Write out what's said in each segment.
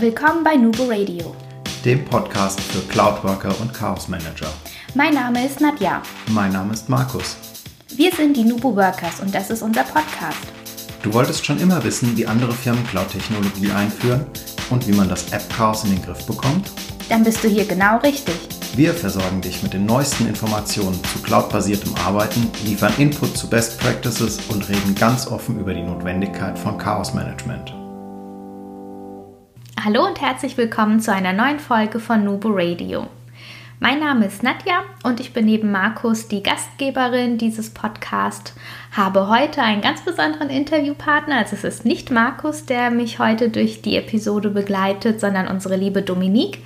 Willkommen bei Nubo Radio, dem Podcast für Cloudworker und Chaos Manager. Mein Name ist Nadja. Mein Name ist Markus. Wir sind die Nubo Workers und das ist unser Podcast. Du wolltest schon immer wissen, wie andere Firmen Cloud-Technologie einführen und wie man das App-Chaos in den Griff bekommt? Dann bist du hier genau richtig. Wir versorgen dich mit den neuesten Informationen zu cloudbasiertem Arbeiten, liefern Input zu Best Practices und reden ganz offen über die Notwendigkeit von Chaos Management. Hallo und herzlich willkommen zu einer neuen Folge von Nubo Radio. Mein Name ist Nadja und ich bin neben Markus die Gastgeberin dieses Podcasts. Habe heute einen ganz besonderen Interviewpartner. Also es ist nicht Markus, der mich heute durch die Episode begleitet, sondern unsere liebe Dominique.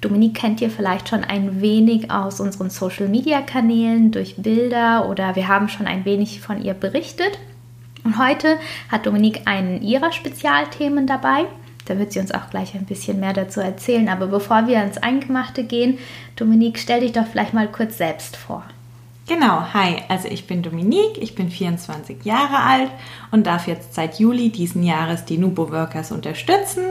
Dominique kennt ihr vielleicht schon ein wenig aus unseren Social-Media-Kanälen durch Bilder oder wir haben schon ein wenig von ihr berichtet. Und heute hat Dominique einen ihrer Spezialthemen dabei. Da wird sie uns auch gleich ein bisschen mehr dazu erzählen. Aber bevor wir ins Eingemachte gehen, Dominique, stell dich doch vielleicht mal kurz selbst vor. Genau, hi, also ich bin Dominique, ich bin 24 Jahre alt und darf jetzt seit Juli diesen Jahres die Nubo Workers unterstützen,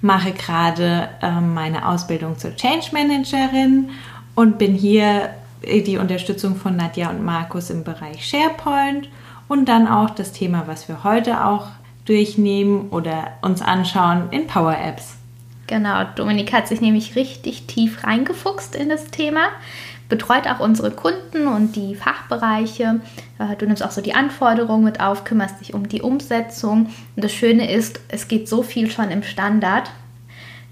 mache gerade äh, meine Ausbildung zur Change Managerin und bin hier die Unterstützung von Nadja und Markus im Bereich SharePoint und dann auch das Thema, was wir heute auch durchnehmen oder uns anschauen in Power Apps. Genau, Dominik hat sich nämlich richtig tief reingefuchst in das Thema, betreut auch unsere Kunden und die Fachbereiche. Äh, du nimmst auch so die Anforderungen mit auf, kümmerst dich um die Umsetzung. Und das Schöne ist, es geht so viel schon im Standard.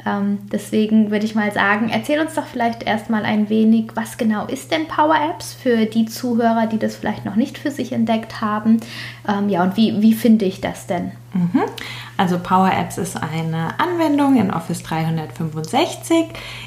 Ähm, deswegen würde ich mal sagen, erzähl uns doch vielleicht erstmal ein wenig, was genau ist denn Power Apps für die Zuhörer, die das vielleicht noch nicht für sich entdeckt haben. Ähm, ja, und wie, wie finde ich das denn? Mhm. Also Power Apps ist eine Anwendung in Office 365.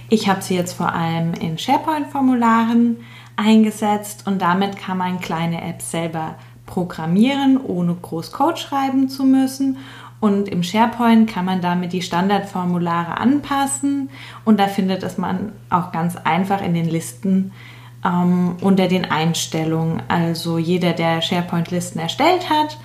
Ich habe sie jetzt vor allem in SharePoint-Formularen eingesetzt und damit kann man kleine Apps selber programmieren, ohne groß Code schreiben zu müssen und im SharePoint kann man damit die Standardformulare anpassen und da findet es man auch ganz einfach in den Listen ähm, unter den Einstellungen. Also jeder, der SharePoint-Listen erstellt hat,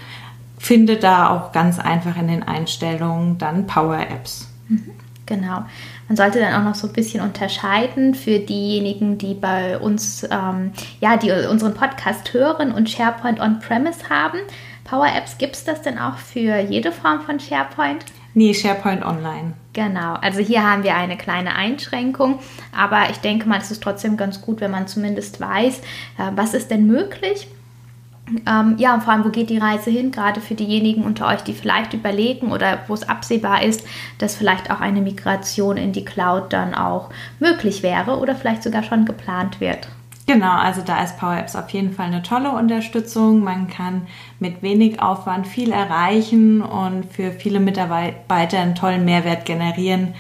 findet da auch ganz einfach in den Einstellungen dann Power Apps. Mhm, genau. Man sollte dann auch noch so ein bisschen unterscheiden für diejenigen, die bei uns, ähm, ja, die unseren Podcast hören und SharePoint on-premise haben. Power Apps, gibt es das denn auch für jede Form von SharePoint? Nee, SharePoint Online. Genau, also hier haben wir eine kleine Einschränkung, aber ich denke mal, es ist trotzdem ganz gut, wenn man zumindest weiß, äh, was ist denn möglich. Ähm, ja, und vor allem, wo geht die Reise hin? Gerade für diejenigen unter euch, die vielleicht überlegen oder wo es absehbar ist, dass vielleicht auch eine Migration in die Cloud dann auch möglich wäre oder vielleicht sogar schon geplant wird. Genau, also da ist Power Apps auf jeden Fall eine tolle Unterstützung. Man kann mit wenig Aufwand viel erreichen und für viele Mitarbeiter einen tollen Mehrwert generieren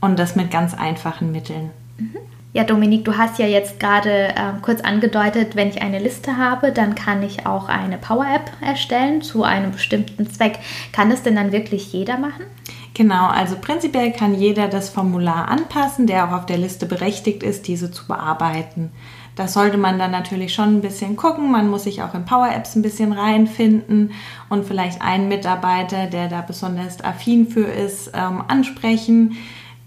und das mit ganz einfachen Mitteln. Mhm. Ja, Dominik, du hast ja jetzt gerade äh, kurz angedeutet, wenn ich eine Liste habe, dann kann ich auch eine Power App erstellen zu einem bestimmten Zweck. Kann das denn dann wirklich jeder machen? Genau, also prinzipiell kann jeder das Formular anpassen, der auch auf der Liste berechtigt ist, diese zu bearbeiten. Da sollte man dann natürlich schon ein bisschen gucken. Man muss sich auch in Power Apps ein bisschen reinfinden und vielleicht einen Mitarbeiter, der da besonders affin für ist, ähm, ansprechen,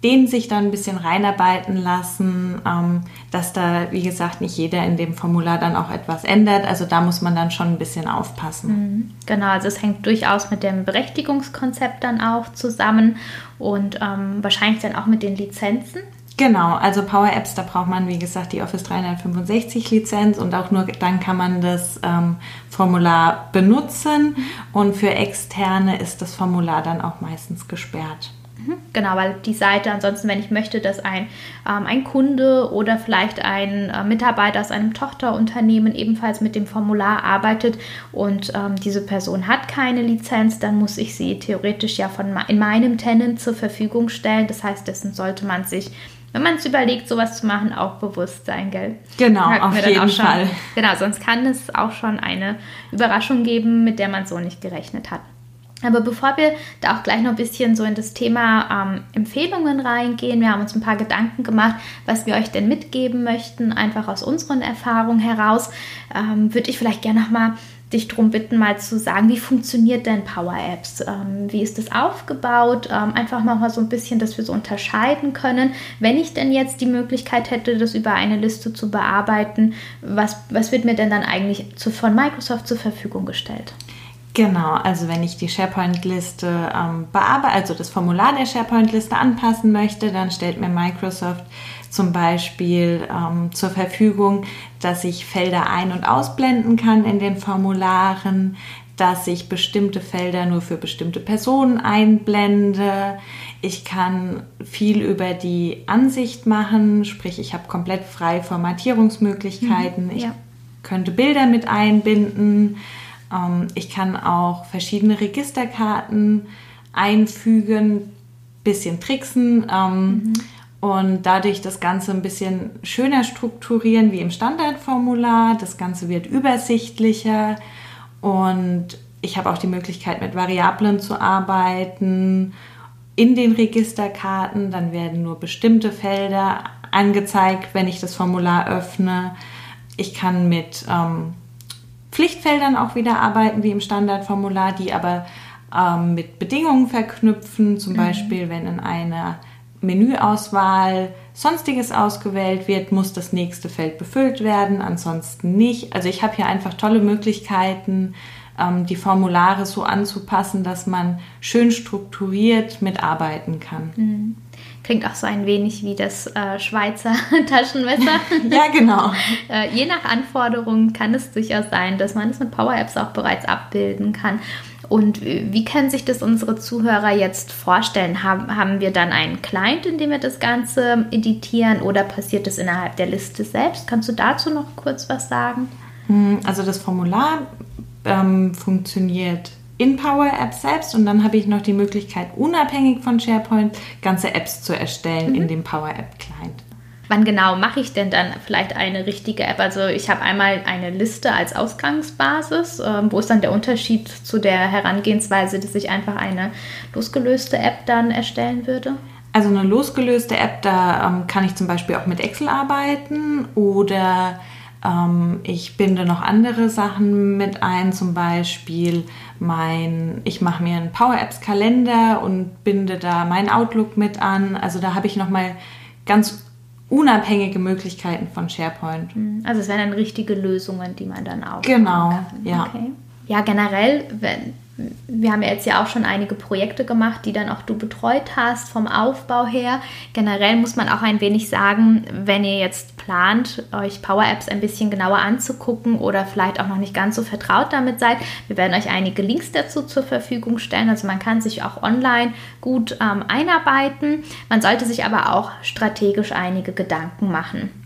den sich dann ein bisschen reinarbeiten lassen, ähm, dass da, wie gesagt, nicht jeder in dem Formular dann auch etwas ändert. Also da muss man dann schon ein bisschen aufpassen. Mhm. Genau, also es hängt durchaus mit dem Berechtigungskonzept dann auch zusammen und ähm, wahrscheinlich dann auch mit den Lizenzen. Genau, also Power Apps, da braucht man, wie gesagt, die Office 365 Lizenz und auch nur dann kann man das ähm, Formular benutzen und für Externe ist das Formular dann auch meistens gesperrt. Mhm, genau, weil die Seite, ansonsten, wenn ich möchte, dass ein, ähm, ein Kunde oder vielleicht ein äh, Mitarbeiter aus einem Tochterunternehmen ebenfalls mit dem Formular arbeitet und ähm, diese Person hat keine Lizenz, dann muss ich sie theoretisch ja von in meinem Tenant zur Verfügung stellen. Das heißt, dessen sollte man sich wenn man es überlegt, sowas zu machen, auch bewusst sein, gell? Genau, auf jeden schon, Fall. Genau, sonst kann es auch schon eine Überraschung geben, mit der man so nicht gerechnet hat. Aber bevor wir da auch gleich noch ein bisschen so in das Thema ähm, Empfehlungen reingehen, wir haben uns ein paar Gedanken gemacht, was wir euch denn mitgeben möchten, einfach aus unseren Erfahrungen heraus, ähm, würde ich vielleicht gerne nochmal dich darum bitten, mal zu sagen, wie funktioniert denn Power Apps? Ähm, wie ist das aufgebaut? Ähm, einfach mal so ein bisschen, dass wir so unterscheiden können. Wenn ich denn jetzt die Möglichkeit hätte, das über eine Liste zu bearbeiten, was, was wird mir denn dann eigentlich zu, von Microsoft zur Verfügung gestellt? Genau, also wenn ich die SharePoint-Liste ähm, bearbeite, also das Formular der SharePoint-Liste anpassen möchte, dann stellt mir Microsoft zum Beispiel ähm, zur Verfügung, dass ich Felder ein- und ausblenden kann in den Formularen, dass ich bestimmte Felder nur für bestimmte Personen einblende. Ich kann viel über die Ansicht machen, sprich ich habe komplett freie Formatierungsmöglichkeiten. Mhm, ja. Ich könnte Bilder mit einbinden. Ähm, ich kann auch verschiedene Registerkarten einfügen, bisschen tricksen. Ähm, mhm und dadurch das Ganze ein bisschen schöner strukturieren wie im Standardformular. Das Ganze wird übersichtlicher und ich habe auch die Möglichkeit, mit Variablen zu arbeiten in den Registerkarten. Dann werden nur bestimmte Felder angezeigt, wenn ich das Formular öffne. Ich kann mit ähm, Pflichtfeldern auch wieder arbeiten, wie im Standardformular, die aber ähm, mit Bedingungen verknüpfen. Zum mhm. Beispiel, wenn in einer Menüauswahl Sonstiges ausgewählt wird, muss das nächste Feld befüllt werden, ansonsten nicht. Also ich habe hier einfach tolle Möglichkeiten, ähm, die Formulare so anzupassen, dass man schön strukturiert mitarbeiten kann. Mhm. Klingt auch so ein wenig wie das äh, Schweizer Taschenmesser. ja, genau. äh, je nach Anforderungen kann es durchaus sein, dass man es mit Power Apps auch bereits abbilden kann. Und wie können sich das unsere Zuhörer jetzt vorstellen? Haben, haben wir dann einen Client, in dem wir das Ganze editieren oder passiert das innerhalb der Liste selbst? Kannst du dazu noch kurz was sagen? Hm, also das Formular ähm, funktioniert in Power Apps selbst und dann habe ich noch die Möglichkeit, unabhängig von SharePoint ganze Apps zu erstellen mhm. in dem Power App Client wann genau mache ich denn dann vielleicht eine richtige App? Also ich habe einmal eine Liste als Ausgangsbasis. Äh, wo ist dann der Unterschied zu der Herangehensweise, dass ich einfach eine losgelöste App dann erstellen würde? Also eine losgelöste App, da ähm, kann ich zum Beispiel auch mit Excel arbeiten oder ähm, ich binde noch andere Sachen mit ein, zum Beispiel mein, ich mache mir einen Power Apps Kalender und binde da mein Outlook mit an. Also da habe ich noch mal ganz unabhängige Möglichkeiten von SharePoint. Mhm. Also es wären dann richtige Lösungen, die man dann auch. Genau, kann. ja. Okay. Ja, generell, wenn, wir haben ja jetzt ja auch schon einige Projekte gemacht, die dann auch du betreut hast vom Aufbau her. Generell muss man auch ein wenig sagen, wenn ihr jetzt plant, euch Power Apps ein bisschen genauer anzugucken oder vielleicht auch noch nicht ganz so vertraut damit seid, wir werden euch einige Links dazu zur Verfügung stellen. Also man kann sich auch online gut ähm, einarbeiten. Man sollte sich aber auch strategisch einige Gedanken machen.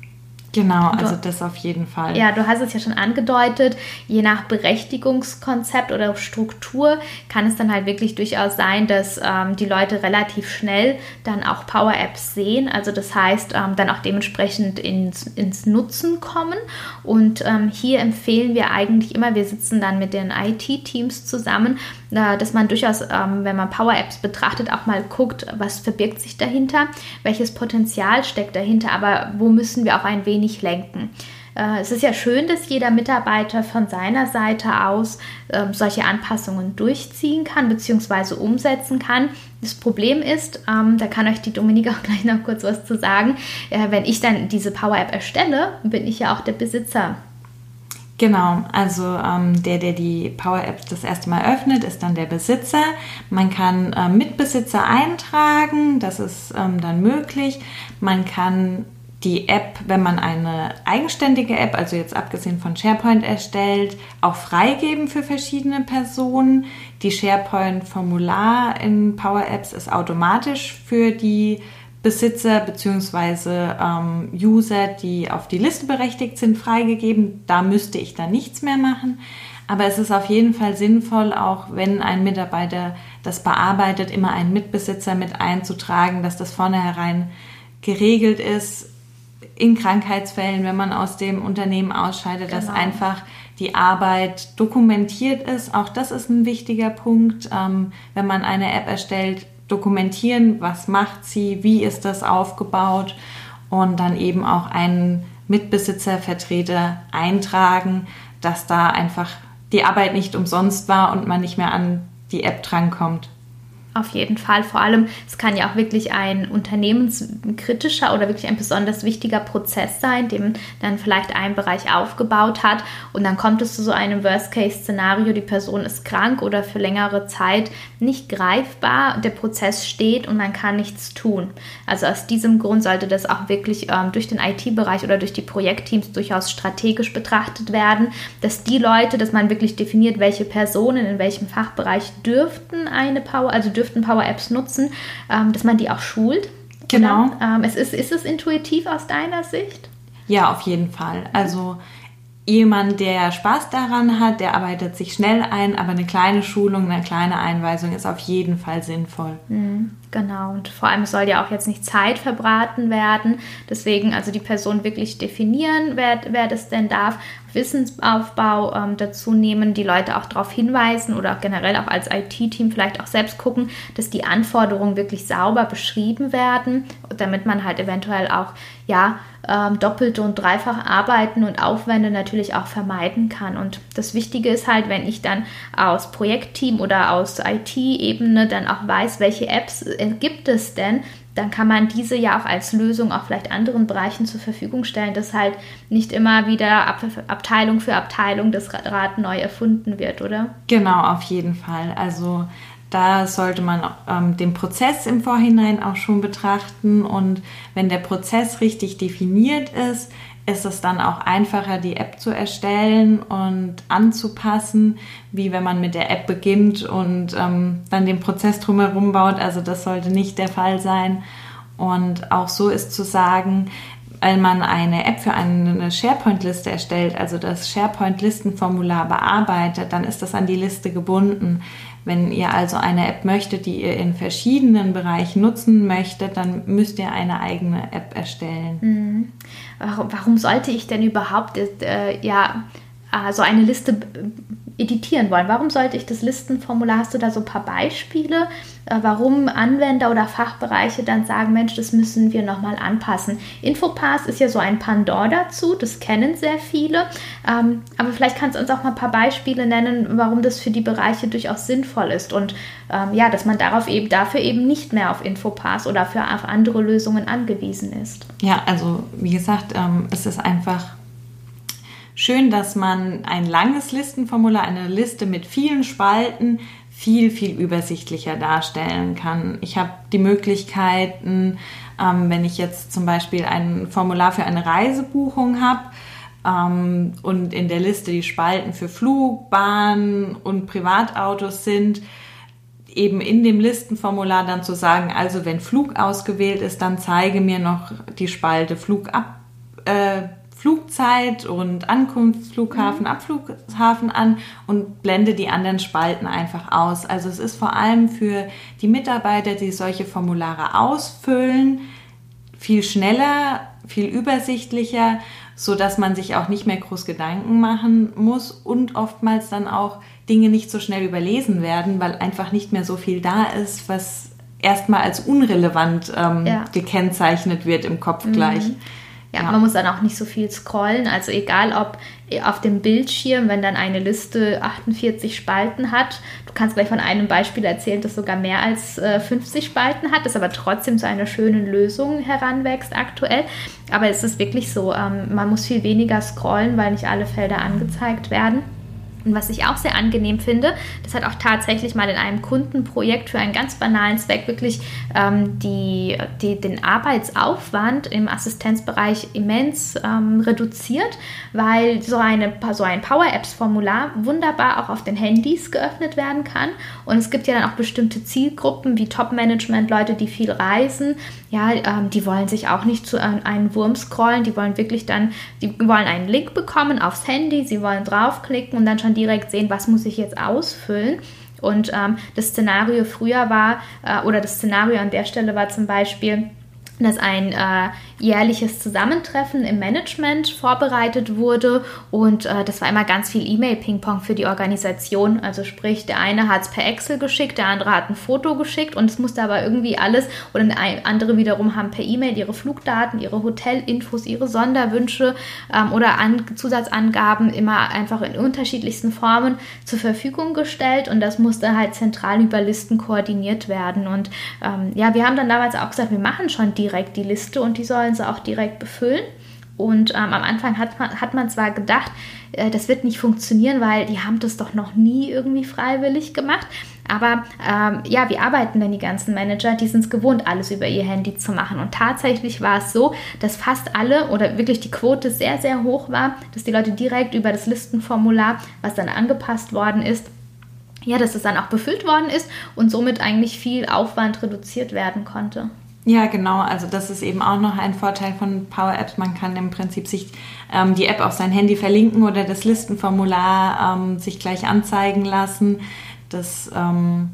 Genau, also das auf jeden Fall. Ja, du hast es ja schon angedeutet, je nach Berechtigungskonzept oder Struktur kann es dann halt wirklich durchaus sein, dass ähm, die Leute relativ schnell dann auch Power-Apps sehen, also das heißt ähm, dann auch dementsprechend ins, ins Nutzen kommen. Und ähm, hier empfehlen wir eigentlich immer, wir sitzen dann mit den IT-Teams zusammen, äh, dass man durchaus, ähm, wenn man Power-Apps betrachtet, auch mal guckt, was verbirgt sich dahinter, welches Potenzial steckt dahinter, aber wo müssen wir auch ein wenig wenig lenken. Äh, es ist ja schön, dass jeder Mitarbeiter von seiner Seite aus äh, solche Anpassungen durchziehen kann bzw. umsetzen kann. Das Problem ist, ähm, da kann euch die Dominika auch gleich noch kurz was zu sagen, äh, wenn ich dann diese Power App erstelle, bin ich ja auch der Besitzer. Genau, also ähm, der, der die Power App das erste Mal öffnet, ist dann der Besitzer. Man kann äh, Mitbesitzer eintragen, das ist ähm, dann möglich. Man kann die App, wenn man eine eigenständige App, also jetzt abgesehen von SharePoint erstellt, auch freigeben für verschiedene Personen. Die SharePoint-Formular in Power Apps ist automatisch für die Besitzer bzw. Ähm, User, die auf die Liste berechtigt sind, freigegeben. Da müsste ich dann nichts mehr machen. Aber es ist auf jeden Fall sinnvoll, auch wenn ein Mitarbeiter das bearbeitet, immer einen Mitbesitzer mit einzutragen, dass das vornherein geregelt ist, in Krankheitsfällen, wenn man aus dem Unternehmen ausscheidet, genau. dass einfach die Arbeit dokumentiert ist. Auch das ist ein wichtiger Punkt, ähm, wenn man eine App erstellt, dokumentieren, was macht sie, wie ist das aufgebaut und dann eben auch einen Mitbesitzervertreter eintragen, dass da einfach die Arbeit nicht umsonst war und man nicht mehr an die App drankommt. Auf jeden Fall. Vor allem, es kann ja auch wirklich ein unternehmenskritischer oder wirklich ein besonders wichtiger Prozess sein, dem dann vielleicht ein Bereich aufgebaut hat. Und dann kommt es zu so einem Worst-Case-Szenario, die Person ist krank oder für längere Zeit nicht greifbar, der Prozess steht und man kann nichts tun. Also aus diesem Grund sollte das auch wirklich ähm, durch den IT-Bereich oder durch die Projektteams durchaus strategisch betrachtet werden, dass die Leute, dass man wirklich definiert, welche Personen in welchem Fachbereich dürften eine Power, also dürften dürften Power Apps nutzen, ähm, dass man die auch schult. Genau. Ähm, es ist, ist es intuitiv aus deiner Sicht? Ja, auf jeden Fall. Also jemand, der Spaß daran hat, der arbeitet sich schnell ein, aber eine kleine Schulung, eine kleine Einweisung ist auf jeden Fall sinnvoll. Mhm, genau, und vor allem soll ja auch jetzt nicht Zeit verbraten werden. Deswegen also die Person wirklich definieren, wer, wer das denn darf, Wissensaufbau ähm, dazu nehmen, die Leute auch darauf hinweisen oder generell auch als IT-Team vielleicht auch selbst gucken, dass die Anforderungen wirklich sauber beschrieben werden, damit man halt eventuell auch ja ähm, doppelte und dreifach Arbeiten und Aufwände natürlich auch vermeiden kann. Und das Wichtige ist halt, wenn ich dann aus Projektteam oder aus IT-Ebene dann auch weiß, welche Apps äh, gibt es denn, dann kann man diese ja auch als Lösung auch vielleicht anderen Bereichen zur Verfügung stellen, dass halt nicht immer wieder Ab Abteilung für Abteilung das Rad neu erfunden wird, oder? Genau, auf jeden Fall. Also da sollte man ähm, den Prozess im Vorhinein auch schon betrachten und wenn der Prozess richtig definiert ist, ist es dann auch einfacher, die App zu erstellen und anzupassen, wie wenn man mit der App beginnt und ähm, dann den Prozess drumherum baut. Also das sollte nicht der Fall sein. Und auch so ist zu sagen, wenn man eine App für eine SharePoint-Liste erstellt, also das SharePoint-Listenformular bearbeitet, dann ist das an die Liste gebunden. Wenn ihr also eine App möchtet, die ihr in verschiedenen Bereichen nutzen möchtet, dann müsst ihr eine eigene App erstellen. Mhm. Warum, sollte ich denn überhaupt äh, ja, äh, so eine Liste editieren wollen? Warum sollte ich das Listenformular, hast du da so ein paar Beispiele, äh, warum Anwender oder Fachbereiche dann sagen, Mensch, das müssen wir nochmal anpassen. Infopass ist ja so ein Pendant dazu, das kennen sehr viele, ähm, aber vielleicht kannst du uns auch mal ein paar Beispiele nennen, warum das für die Bereiche durchaus sinnvoll ist und ähm, ja, dass man darauf eben, dafür eben nicht mehr auf Infopass oder für auf andere Lösungen angewiesen ist. Ja, also wie gesagt, ähm, es ist einfach schön, dass man ein langes Listenformular, eine Liste mit vielen Spalten viel, viel übersichtlicher darstellen kann. Ich habe die Möglichkeiten, ähm, wenn ich jetzt zum Beispiel ein Formular für eine Reisebuchung habe, ähm, und in der Liste die Spalten für Flug, Bahn und Privatautos sind, eben in dem Listenformular dann zu sagen, also wenn Flug ausgewählt ist, dann zeige mir noch die Spalte Flugab, äh, Flugzeit und Ankunftsflughafen, mhm. Abflughafen an und blende die anderen Spalten einfach aus. Also es ist vor allem für die Mitarbeiter, die solche Formulare ausfüllen, viel schneller, viel übersichtlicher, so dass man sich auch nicht mehr groß Gedanken machen muss und oftmals dann auch Dinge nicht so schnell überlesen werden, weil einfach nicht mehr so viel da ist, was erstmal als unrelevant ähm, ja. gekennzeichnet wird im Kopf gleich. Ja, ja, man muss dann auch nicht so viel scrollen. Also egal ob auf dem Bildschirm, wenn dann eine Liste 48 Spalten hat, du kannst gleich von einem Beispiel erzählen, das sogar mehr als äh, 50 Spalten hat, das aber trotzdem zu einer schönen Lösung heranwächst aktuell. Aber es ist wirklich so, ähm, man muss viel weniger scrollen, weil nicht alle Felder angezeigt werden. Und was ich auch sehr angenehm finde, das hat auch tatsächlich mal in einem Kundenprojekt für einen ganz banalen Zweck wirklich ähm, die, die, den Arbeitsaufwand im Assistenzbereich immens ähm, reduziert, weil so, eine, so ein Power-Apps-Formular wunderbar auch auf den Handys geöffnet werden kann. Und es gibt ja dann auch bestimmte Zielgruppen wie Top-Management, Leute, die viel reisen. Ja, ähm, die wollen sich auch nicht zu einem, Wurm scrollen, die wollen wirklich dann, die wollen einen Link bekommen aufs Handy, sie wollen draufklicken und dann schon direkt sehen, was muss ich jetzt ausfüllen. Und ähm, das Szenario früher war, äh, oder das Szenario an der Stelle war zum Beispiel, dass ein äh, jährliches Zusammentreffen im Management vorbereitet wurde und äh, das war immer ganz viel E-Mail-Ping-Pong für die Organisation. Also sprich, der eine hat es per Excel geschickt, der andere hat ein Foto geschickt und es musste aber irgendwie alles oder andere wiederum haben per E-Mail ihre Flugdaten, ihre Hotelinfos, ihre Sonderwünsche ähm, oder An Zusatzangaben immer einfach in unterschiedlichsten Formen zur Verfügung gestellt und das musste halt zentral über Listen koordiniert werden. Und ähm, ja, wir haben dann damals auch gesagt, wir machen schon direkt die Liste und die sollen sie auch direkt befüllen. Und ähm, am Anfang hat man, hat man zwar gedacht, äh, das wird nicht funktionieren, weil die haben das doch noch nie irgendwie freiwillig gemacht. Aber ähm, ja, wie arbeiten denn die ganzen Manager? Die sind es gewohnt, alles über ihr Handy zu machen. Und tatsächlich war es so, dass fast alle oder wirklich die Quote sehr, sehr hoch war, dass die Leute direkt über das Listenformular, was dann angepasst worden ist, ja, dass es dann auch befüllt worden ist und somit eigentlich viel Aufwand reduziert werden konnte. Ja, genau. Also das ist eben auch noch ein Vorteil von Power Apps. Man kann im Prinzip sich ähm, die App auf sein Handy verlinken oder das Listenformular ähm, sich gleich anzeigen lassen. Das ähm,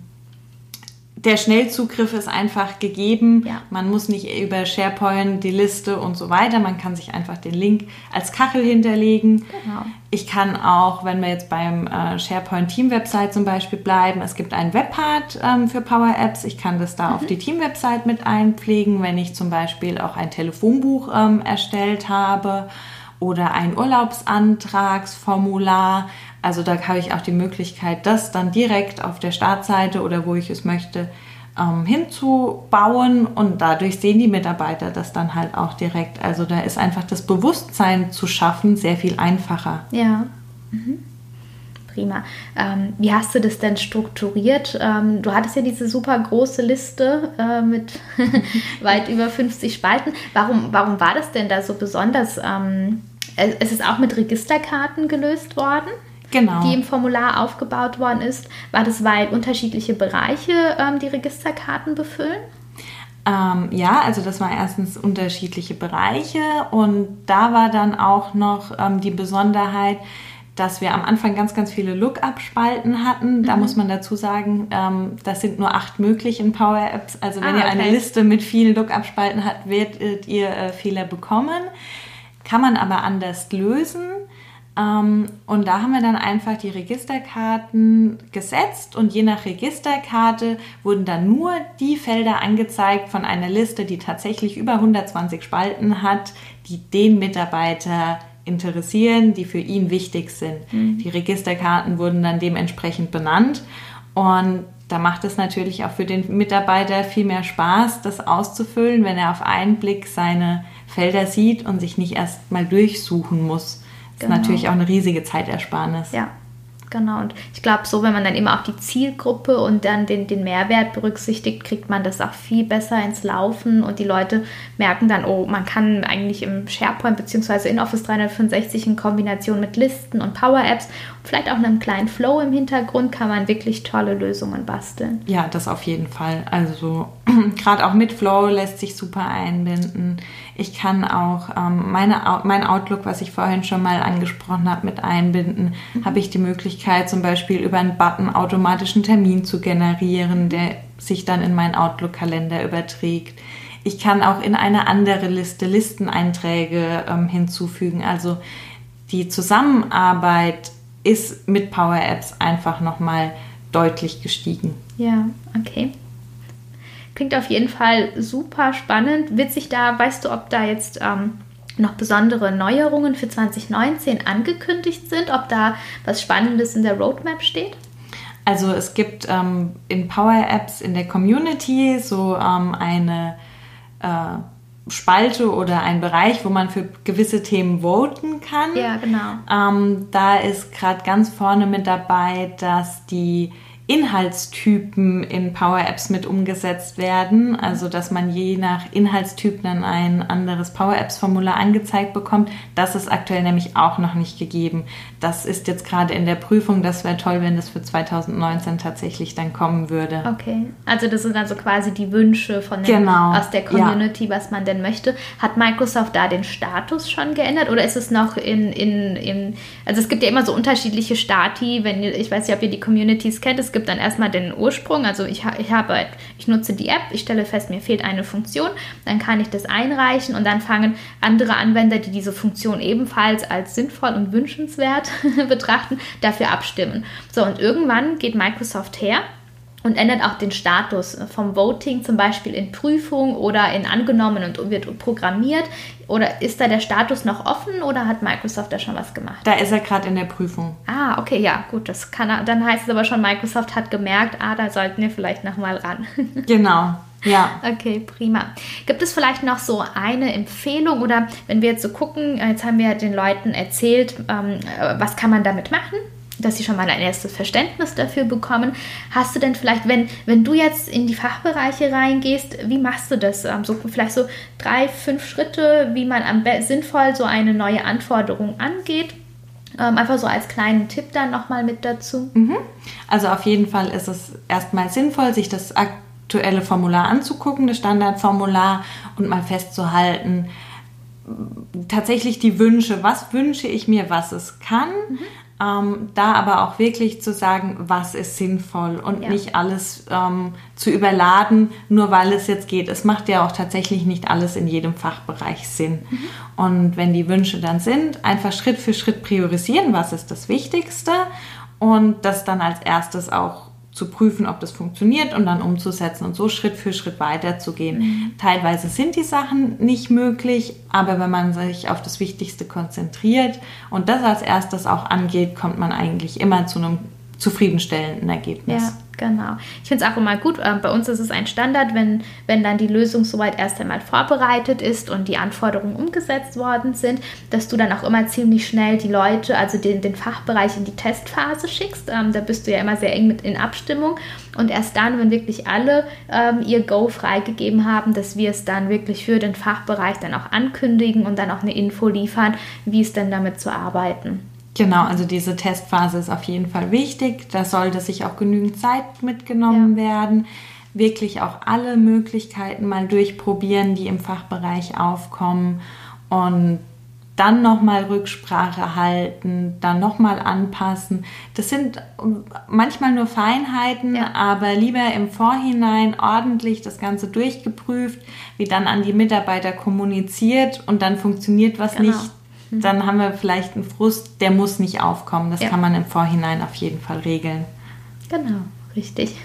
der Schnellzugriff ist einfach gegeben. Ja. Man muss nicht über SharePoint die Liste und so weiter. Man kann sich einfach den Link als Kachel hinterlegen. Genau. Ich kann auch, wenn wir jetzt beim äh, SharePoint Team Website zum Beispiel bleiben, es gibt einen Webpart ähm, für Power Apps. Ich kann das da mhm. auf die Team Website mit einpflegen, wenn ich zum Beispiel auch ein Telefonbuch ähm, erstellt habe oder ein Urlaubsantragsformular. Also da habe ich auch die Möglichkeit, das dann direkt auf der Startseite oder wo ich es möchte ähm, hinzubauen und dadurch sehen die Mitarbeiter das dann halt auch direkt. Also da ist einfach das Bewusstsein zu schaffen sehr viel einfacher. Ja. Mhm. Prima. Ähm, wie hast du das denn strukturiert? Ähm, du hattest ja diese super große Liste äh, mit weit über 50 Spalten. Warum, warum war das denn da so besonders? Ähm, es ist auch mit Registerkarten gelöst worden genau. die im Formular aufgebaut worden ist. War das, weil unterschiedliche Bereiche ähm, die Registerkarten befüllen? Ähm, ja, also das war erstens unterschiedliche Bereiche und da war dann auch noch ähm, die Besonderheit, dass wir am Anfang ganz, ganz viele Lookup-Spalten hatten. Da mhm. muss man dazu sagen, ähm, das sind nur acht möglich in Power Apps. Also wenn ah, okay. ihr eine Liste mit vielen Lookup-Spalten habt, werdet ihr äh, Fehler bekommen. Kann man aber anders lösen. Ähm, und da haben wir dann einfach die Registerkarten gesetzt und je nach Registerkarte wurden dann nur die Felder angezeigt von einer Liste, die tatsächlich über 120 Spalten hat, die den Mitarbeiter interessieren, die für ihn wichtig sind. Mhm. Die Registerkarten wurden dann dementsprechend benannt und da macht es natürlich auch für den Mitarbeiter viel mehr Spaß, das auszufüllen, wenn er auf einen Blick seine Felder sieht und sich nicht erst mal durchsuchen muss. Genau. ist natürlich auch eine riesige Zeitersparnis. Ja, genau. Und ich glaube, so, wenn man dann immer auch die Zielgruppe und dann den, den Mehrwert berücksichtigt, kriegt man das auch viel besser ins Laufen und die Leute merken dann, oh, man kann eigentlich im SharePoint bzw. in Office 365 in Kombination mit Listen und Power Apps vielleicht auch einem kleinen Flow im Hintergrund kann man wirklich tolle Lösungen basteln. Ja, das auf jeden Fall. Also gerade auch mit Flow lässt sich super einbinden. Ich kann auch ähm, meine, mein Outlook, was ich vorhin schon mal angesprochen habe, mit einbinden. Mhm. Habe ich die Möglichkeit, zum Beispiel über einen Button automatischen Termin zu generieren, der sich dann in meinen Outlook-Kalender überträgt. Ich kann auch in eine andere Liste Listeneinträge ähm, hinzufügen. Also die Zusammenarbeit ist mit Power Apps einfach nochmal deutlich gestiegen. Ja, okay. Klingt auf jeden Fall super spannend. Witzig da, weißt du, ob da jetzt ähm, noch besondere Neuerungen für 2019 angekündigt sind, ob da was Spannendes in der Roadmap steht? Also es gibt ähm, in Power Apps in der Community so ähm, eine äh, Spalte oder ein Bereich, wo man für gewisse Themen voten kann. Ja, genau. Ähm, da ist gerade ganz vorne mit dabei, dass die Inhaltstypen in Power Apps mit umgesetzt werden. Also, dass man je nach Inhaltstyp dann ein anderes Power Apps Formular angezeigt bekommt. Das ist aktuell nämlich auch noch nicht gegeben. Das ist jetzt gerade in der Prüfung. Das wäre toll, wenn das für 2019 tatsächlich dann kommen würde. Okay. Also, das sind also quasi die Wünsche von den, genau. aus der Community, ja. was man denn möchte. Hat Microsoft da den Status schon geändert oder ist es noch in, in, in also es gibt ja immer so unterschiedliche Stati, wenn ich weiß nicht, ob ihr die Communities kennt. Es gibt gibt dann erstmal den Ursprung. Also ich, ich habe, ich nutze die App, ich stelle fest, mir fehlt eine Funktion, dann kann ich das einreichen und dann fangen andere Anwender, die diese Funktion ebenfalls als sinnvoll und wünschenswert betrachten, dafür abstimmen. So, und irgendwann geht Microsoft her und ändert auch den Status vom Voting zum Beispiel in Prüfung oder in angenommen und wird programmiert. Oder ist da der Status noch offen oder hat Microsoft da schon was gemacht? Da ist er gerade in der Prüfung. Ah, okay, ja, gut, das kann er. Dann heißt es aber schon, Microsoft hat gemerkt, ah, da sollten wir vielleicht nochmal ran. genau. Ja. Okay, prima. Gibt es vielleicht noch so eine Empfehlung oder wenn wir jetzt so gucken, jetzt haben wir den Leuten erzählt, ähm, was kann man damit machen? Dass sie schon mal ein erstes Verständnis dafür bekommen. Hast du denn vielleicht, wenn, wenn du jetzt in die Fachbereiche reingehst, wie machst du das? Ähm, so, vielleicht so drei, fünf Schritte, wie man am sinnvoll so eine neue Anforderung angeht? Ähm, einfach so als kleinen Tipp dann nochmal mit dazu. Mhm. Also auf jeden Fall ist es erstmal sinnvoll, sich das aktuelle Formular anzugucken, das Standardformular und mal festzuhalten, tatsächlich die Wünsche, was wünsche ich mir, was es kann. Mhm. Ähm, da aber auch wirklich zu sagen, was ist sinnvoll und ja. nicht alles ähm, zu überladen, nur weil es jetzt geht. Es macht ja auch tatsächlich nicht alles in jedem Fachbereich Sinn. Mhm. Und wenn die Wünsche dann sind, einfach Schritt für Schritt priorisieren, was ist das Wichtigste und das dann als erstes auch zu prüfen, ob das funktioniert und dann umzusetzen und so Schritt für Schritt weiterzugehen. Mhm. Teilweise sind die Sachen nicht möglich, aber wenn man sich auf das Wichtigste konzentriert und das als erstes auch angeht, kommt man eigentlich immer zu einem zufriedenstellenden Ergebnis. Ja. Genau. Ich finde es auch immer gut. Äh, bei uns ist es ein Standard, wenn, wenn dann die Lösung soweit erst einmal vorbereitet ist und die Anforderungen umgesetzt worden sind, dass du dann auch immer ziemlich schnell die Leute, also den, den Fachbereich in die Testphase schickst. Ähm, da bist du ja immer sehr eng mit in Abstimmung. Und erst dann, wenn wirklich alle ähm, ihr Go freigegeben haben, dass wir es dann wirklich für den Fachbereich dann auch ankündigen und dann auch eine Info liefern, wie es denn damit zu arbeiten. Genau, also diese Testphase ist auf jeden Fall wichtig. Da sollte sich auch genügend Zeit mitgenommen ja. werden. Wirklich auch alle Möglichkeiten mal durchprobieren, die im Fachbereich aufkommen und dann nochmal Rücksprache halten, dann nochmal anpassen. Das sind manchmal nur Feinheiten, ja. aber lieber im Vorhinein ordentlich das Ganze durchgeprüft, wie dann an die Mitarbeiter kommuniziert und dann funktioniert was genau. nicht Mhm. dann haben wir vielleicht einen Frust, der muss nicht aufkommen. Das ja. kann man im Vorhinein auf jeden Fall regeln. Genau, richtig.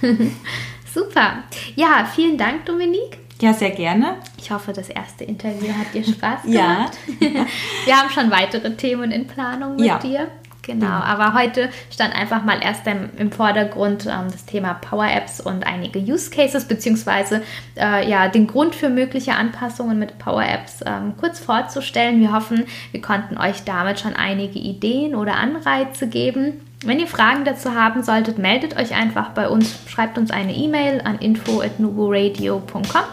Super. Ja, vielen Dank, Dominique. Ja, sehr gerne. Ich hoffe, das erste Interview hat dir Spaß gemacht. ja. Wir haben schon weitere Themen in Planung mit ja. dir. Genau, aber heute stand einfach mal erst im, im Vordergrund ähm, das Thema Power Apps und einige Use Cases, beziehungsweise äh, ja, den Grund für mögliche Anpassungen mit Power Apps ähm, kurz vorzustellen. Wir hoffen, wir konnten euch damit schon einige Ideen oder Anreize geben. Wenn ihr Fragen dazu haben solltet, meldet euch einfach bei uns, schreibt uns eine E-Mail an info.nuboradio.com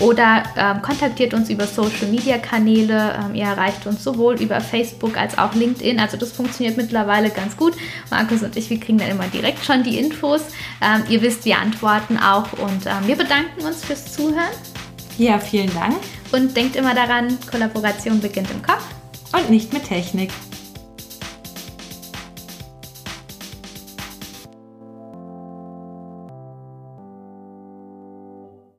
oder ähm, kontaktiert uns über Social Media Kanäle. Ähm, ihr erreicht uns sowohl über Facebook als auch LinkedIn. Also das funktioniert mittlerweile ganz gut. Markus und ich, wir kriegen dann immer direkt schon die Infos. Ähm, ihr wisst, wir antworten auch und ähm, wir bedanken uns fürs Zuhören. Ja, vielen Dank. Und denkt immer daran, Kollaboration beginnt im Kopf. Und nicht mit Technik.